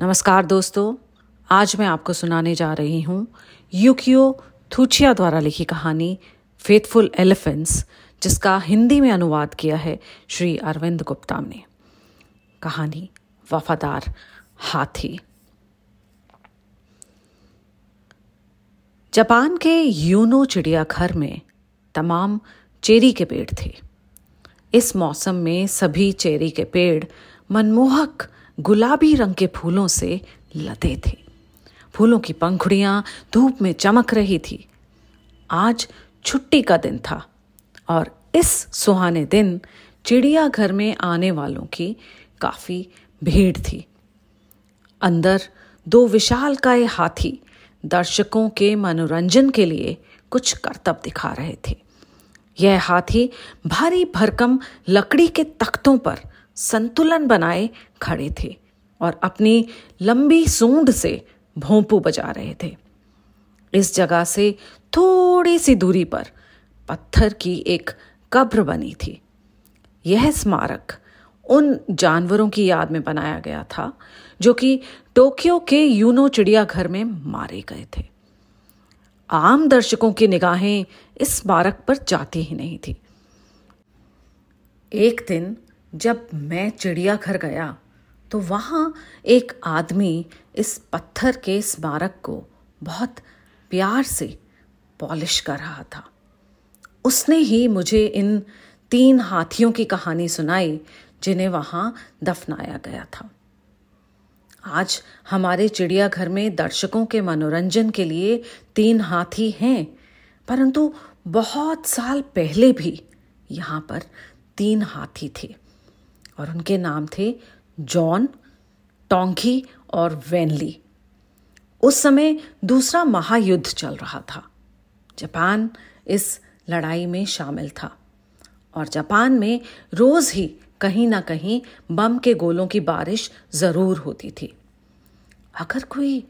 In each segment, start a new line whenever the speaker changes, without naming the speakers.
नमस्कार दोस्तों, आज मैं आपको सुनाने जा रही हूँ यूकियो थूचिया द्वारा लिखी कहानी फेथफुल एलिफेंट्स जिसका हिंदी में अनुवाद किया है श्री अरविंद गुप्ता ने। कहानी, वफादार हाथी। जापान के यूनो चिड़ियाघर में तमाम चेरी के पेड़ थे। इस मौसम में सभी चेरी के पेड़ मनमोहक गुलाबी रंग के फूलों से लदे थे। फूलों की पंखुड़ियाँ धूप में चमक रही थी। आज छुट्टी का दिन था और इस सुहाने दिन चिड़ियाघर में आने वालों की काफ़ी भीड़ थी। अंदर दो विशाल काय हाथी दर्शकों के मनोरंजन के लिए कुछ करतब दिखा रहे थे। यह हाथी भारी भरकम लकड़ी के तख्तों पर संतुलन बनाए खड़े थे और अपनी लंबी सूंड से भोंपू बजा रहे थे। इस जगह से थोड़ी सी दूरी पर पत्थर की एक कब्र बनी थी। यह स्मारक उन जानवरों की याद में बनाया गया था जो कि टोक्यो के यूनो चिड़ियाघर में मारे गए थे। आम दर्शकों की निगाहें इस स्मारक पर जाती ही नहीं थी। एक दिन जब मैं चिड़ियाघर गया तो वहाँ एक आदमी इस पत्थर के स्मारक को बहुत प्यार से पॉलिश कर रहा था। उसने ही मुझे इन तीन हाथियों की कहानी सुनाई, जिन्हें वहाँ दफनाया गया था। आज हमारे चिड़ियाघर में दर्शकों के मनोरंजन के लिए तीन हाथी हैं, परंतु बहुत साल पहले भी यहाँ पर तीन हाथी थे। और उनके नाम थे जॉन, टोंकी और वेनली। उस समय दूसरा महायुद्ध चल रहा था। जापान इस लड़ाई में शामिल था और जापान में रोज ही कहीं ना कहीं बम के गोलों की बारिश ज़रूर होती थी। अगर कोई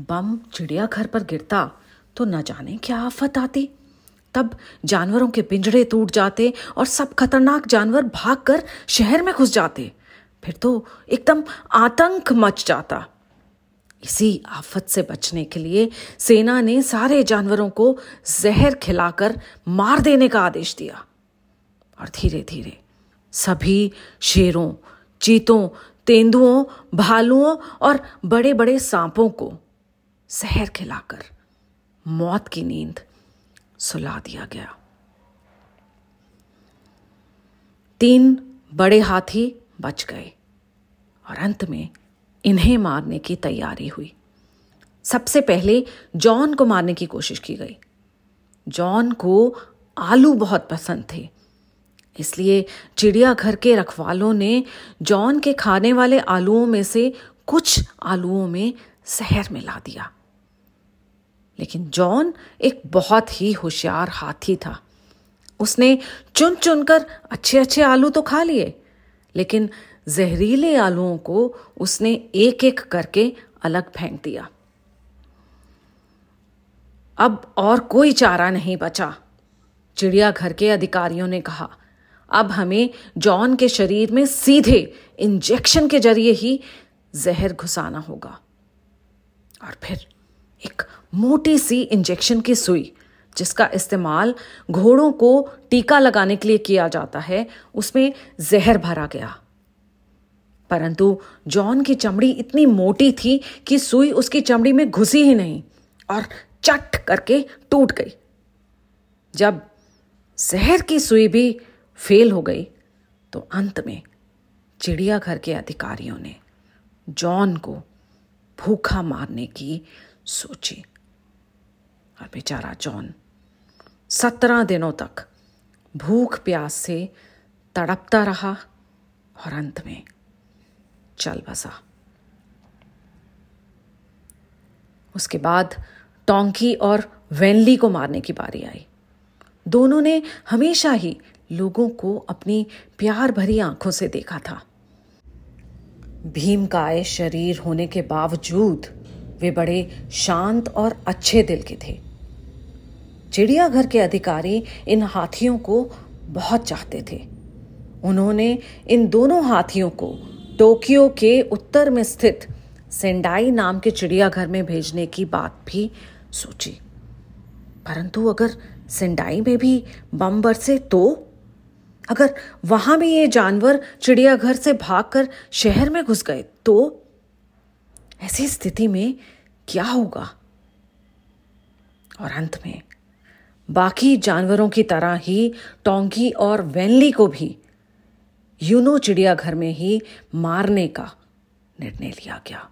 बम चिड़ियाघर पर गिरता तो न जाने क्या आफत आती। तब जानवरों के पिंजड़े टूट जाते और सब खतरनाक जानवर भागकर शहर में घुस जाते। फिर तो एकदम आतंक मच जाता। इसी आफत से बचने के लिए सेना ने सारे जानवरों को जहर खिलाकर मार देने का आदेश दिया। और धीरे धीरे सभी शेरों, चीतों, तेंदुओं, भालुओं और बड़े बड़े सांपों को जहर खिलाकर मौत की नींद सुला दिया गया। तीन बड़े हाथी बच गए और अंत में इन्हें मारने की तैयारी हुई। सबसे पहले जॉन को मारने की कोशिश की गई। जॉन को आलू बहुत पसंद थे, इसलिए चिड़ियाघर के रखवालों ने जॉन के खाने वाले आलुओं में से कुछ आलुओं में जहर मिला दिया। लेकिन जॉन एक बहुत ही होशियार हाथी था। उसने चुन चुनकर अच्छे अच्छे आलू तो खा लिए, लेकिन जहरीले आलुओं को उसने एक एक करके अलग फेंक दिया। अब और कोई चारा नहीं बचा, चिड़ियाघर के अधिकारियों ने कहा। अब हमें जॉन के शरीर में सीधे इंजेक्शन के ज़रिए ही जहर घुसाना होगा। और फिर एक मोटी सी इंजेक्शन की सुई, जिसका इस्तेमाल घोड़ों को टीका लगाने के लिए किया जाता है, उसमें जहर भरा गया। परंतु जॉन की चमड़ी इतनी मोटी थी कि सुई उसकी चमड़ी में घुसी ही नहीं और चट करके टूट गई। जब जहर की सुई भी फेल हो गई तो अंत में चिड़ियाघर के अधिकारियों ने जॉन को भूखा मारने की सोची। और बेचारा जॉन, सत्रह दिनों तक भूख प्यास से तड़पता रहा और अंत में चल बसा। उसके बाद टोंकी और वेनली को मारने की बारी आई। दोनों ने हमेशा ही लोगों को अपनी प्यार भरी आँखों से देखा था। भीम भीमकाय शरीर होने के बावजूद वे बड़े शांत और अच्छे दिल के थे। चिड़ियाघर के अधिकारी इन हाथियों को बहुत चाहते थे। उन्होंने इन दोनों हाथियों को टोक्यो के उत्तर में स्थित सेंडाई नाम के चिड़ियाघर में भेजने की बात भी सोची। परंतु अगर सेंडाई में भी बम बरसे तो? अगर वहाँ भी ये जानवर चिड़ियाघर से भागकर शहर में घुस गए तो? ऐसी स्थिति में क्या होगा? और अंत में, बाकी जानवरों की तरह ही टोंकी और वैनली को भी यूनो चिड़ियाघर में ही मारने का निर्णय लिया गया।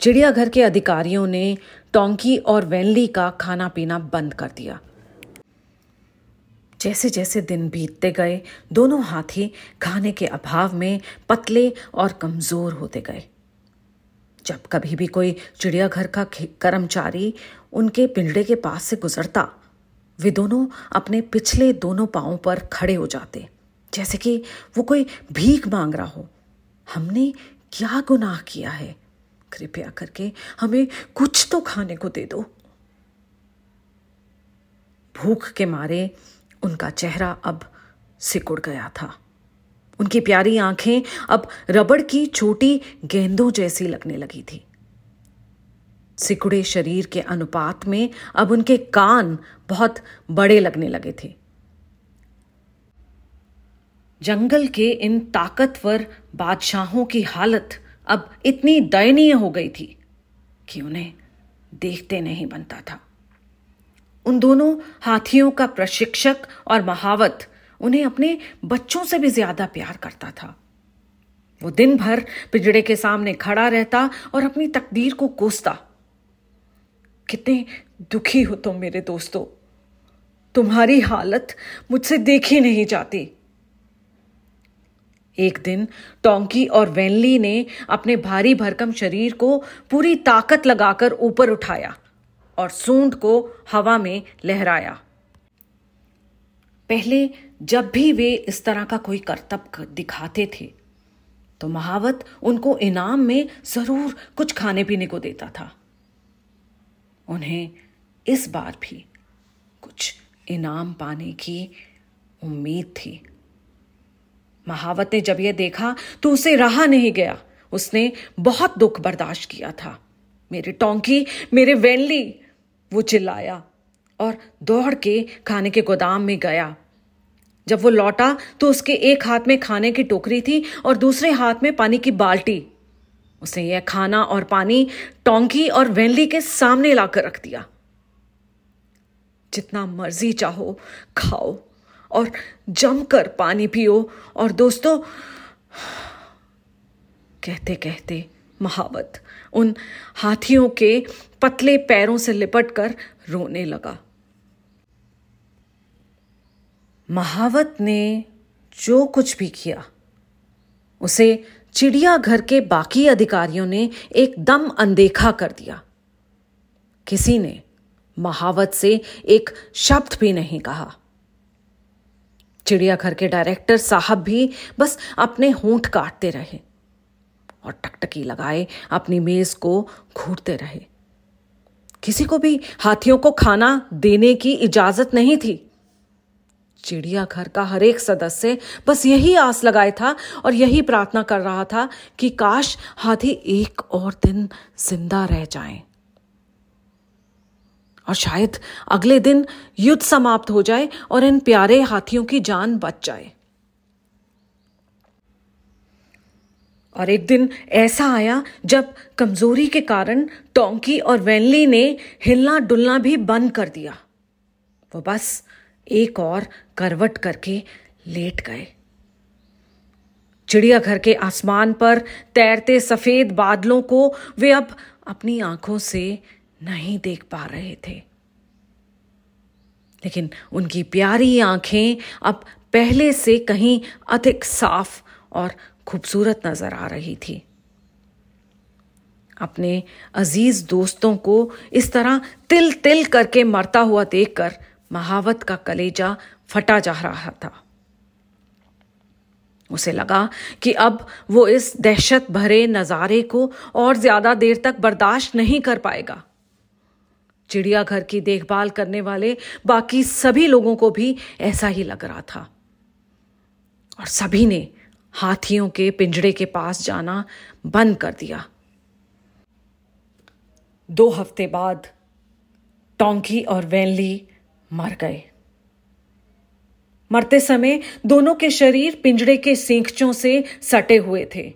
चिड़ियाघर के अधिकारियों ने टोंकी और वैनली का खाना पीना बंद कर दिया। जैसे जैसे दिन बीतते गए, दोनों हाथी खाने के अभाव में पतले और कमज़ोर होते गए। जब कभी भी कोई चिड़ियाघर का कर्मचारी उनके पिंजड़े के पास से गुजरता, वे दोनों अपने पिछले दोनों पांवों पर खड़े हो जाते, जैसे कि वो कोई भीख मांग रहा हो। हमने क्या गुनाह किया है? कृपया करके हमें कुछ तो खाने को दे दो। भूख के मारे उनका चेहरा अब सिकुड़ गया था। उनकी प्यारी आँखें अब रबड़ की छोटी गेंदों जैसी लगने लगी थी। सिकुड़े शरीर के अनुपात में अब उनके कान बहुत बड़े लगने लगे थे। जंगल के इन ताकतवर बादशाहों की हालत अब इतनी दयनीय हो गई थी कि उन्हें देखते नहीं बनता था। उन दोनों हाथियों का प्रशिक्षक और महावत उन्हें अपने बच्चों से भी ज़्यादा प्यार करता था। वो दिन भर पिजड़े के सामने खड़ा रहता और अपनी तकदीर को कोसता। कितने दुखी हो तुम मेरे दोस्तों। तुम्हारी हालत मुझसे देखी नहीं जाती। एक दिन टोंकी और वैनली ने अपने भारी भरकम शरीर को पूरी ताकत लगाकर ऊपर उठाया और सूंड को हवा में लहराया। पहले जब भी वे इस तरह का कोई करतब दिखाते थे तो महावत उनको इनाम में ज़रूर कुछ खाने पीने को देता था। उन्हें इस बार भी कुछ इनाम पाने की उम्मीद थी। महावत ने जब यह देखा तो उसे रहा नहीं गया। उसने बहुत दुख बर्दाश्त किया था। मेरे टोंकी, मेरे वैनली, वो चिल्लाया। और दौड़ के खाने के गोदाम में गया। जब वो लौटा तो उसके एक हाथ में खाने की टोकरी थी और दूसरे हाथ में पानी की बाल्टी। उसने यह खाना और पानी टोंकी और वैनली के सामने लाकर रख दिया। जितना मर्ज़ी चाहो, खाओ और जमकर पानी पियो। और दोस्तों कहते कहते महावत उन हाथियों के पतले पैरों से लिपट कर रोने लगा। महावत ने जो कुछ भी किया, उसे चिड़ियाघर के बाकी अधिकारियों ने एकदम अनदेखा कर दिया। किसी ने महावत से एक शब्द भी नहीं कहा। चिड़ियाघर के डायरेक्टर साहब भी बस अपने होंठ काटते रहे और टकटकी लगाए अपनी मेज को घूरते रहे। किसी को भी हाथियों को खाना देने की इजाज़त नहीं थी। चिड़ियाघर का हर एक सदस्य बस यही आस लगाए था और यही प्रार्थना कर रहा था कि काश हाथी एक और दिन ज़िंदा रह जाएँ। और शायद अगले दिन युद्ध समाप्त हो जाए और इन प्यारे हाथियों की जान बच जाए और एक दिन ऐसा आया जब कमज़ोरी के कारण टोंकी और वैनली ने हिलना डुलना भी बंद कर दिया वो बस एक और करवट करके लेट गए। चिड़ियाघर के आसमान पर तैरते सफ़ेद बादलों को वे अब अपनी आँखों से नहीं देख पा रहे थे। लेकिन उनकी प्यारी आँखें अब पहले से कहीं अधिक साफ़ और खूबसूरत नज़र आ रही थी। अपने अज़ीज़ दोस्तों को इस तरह तिल तिल करके मरता हुआ देखकर महावत का कलेजा फटा जा रहा था। उसे लगा कि अब वो इस दहशत भरे नजारे को और ज़्यादा देर तक बर्दाश्त नहीं कर पाएगा। चिड़ियाघर की देखभाल करने वाले बाकी सभी लोगों को भी ऐसा ही लग रहा था। और सभी ने हाथियों के पिंजड़े के पास जाना बंद कर दिया। दो हफ़्ते बाद टोंकी और वैनली मर गए। मरते समय दोनों के शरीर पिंजड़े के सींखचों से सटे हुए थे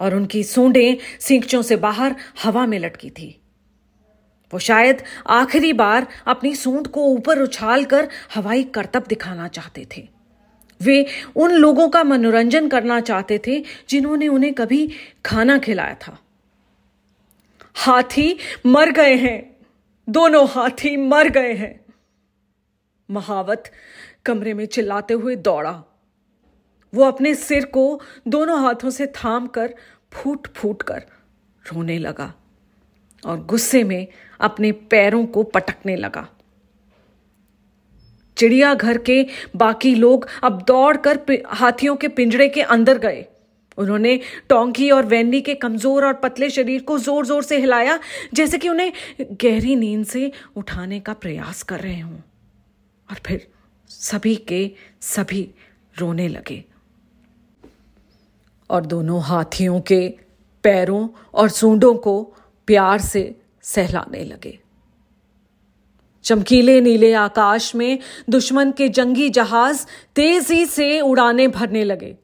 और उनकी सूंडें सींखचों से बाहर हवा में लटकी थी। वो शायद आखिरी बार अपनी सूंड को ऊपर उछाल कर हवाई करतब दिखाना चाहते थे। वे उन लोगों का मनोरंजन करना चाहते थे जिन्होंने उन्हें कभी खाना खिलाया था। हाथी मर गए हैं। दोनों हाथी मर गए हैं। महावत कमरे में चिल्लाते हुए दौड़ा। वो अपने सिर को दोनों हाथों से थाम कर फूट फूट कर रोने लगा और गुस्से में अपने पैरों को पटकने लगा। चिड़ियाघर के बाकी लोग अब दौड़कर हाथियों के पिंजड़े के अंदर गए। उन्होंने टोंकी और वैंडी के कमज़ोर और पतले शरीर को ज़ोर ज़ोर से हिलाया, जैसे कि उन्हें गहरी नींद से उठाने का प्रयास कर रहे हों। और फिर सभी के सभी रोने लगे। और दोनों हाथियों के पैरों और सूंडों को प्यार से सहलाने लगे। चमकीले नीले आकाश में दुश्मन के जंगी जहाज़ तेज़ी से उड़ाने भरने लगे।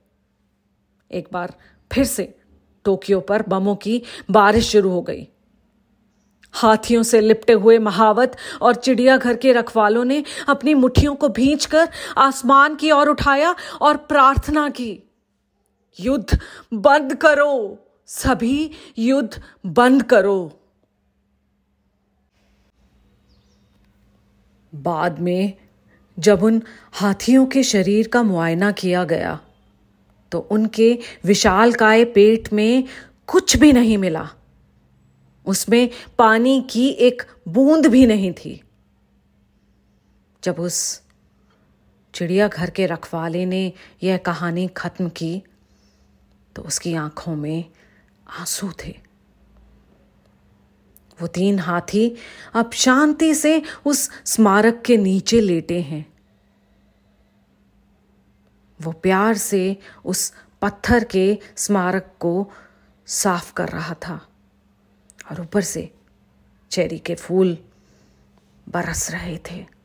एक बार फिर से टोक्यो पर बमों की बारिश शुरू हो गई। हाथियों से लिपटे हुए महावत और चिड़ियाघर के रखवालों ने अपनी मुट्ठियों को भींचकर आसमान की ओर उठाया और प्रार्थना की, युद्ध बंद करो, सभी युद्ध बंद करो। बाद में जब उन हाथियों के शरीर का मुआयना किया गया तो उनके विशालकाय पेट में कुछ भी नहीं मिला। उसमें पानी की एक बूंद भी नहीं थी। जब उस चिड़ियाघर के रखवाले ने यह कहानी खत्म की तो उसकी आँखों में आँसू थे। वो तीन हाथी अब शांति से उस स्मारक के नीचे लेटे हैं। वो प्यार से उस पत्थर के स्मारक को साफ़ कर रहा था। और ऊपर से चेरी के फूल बरस रहे थे।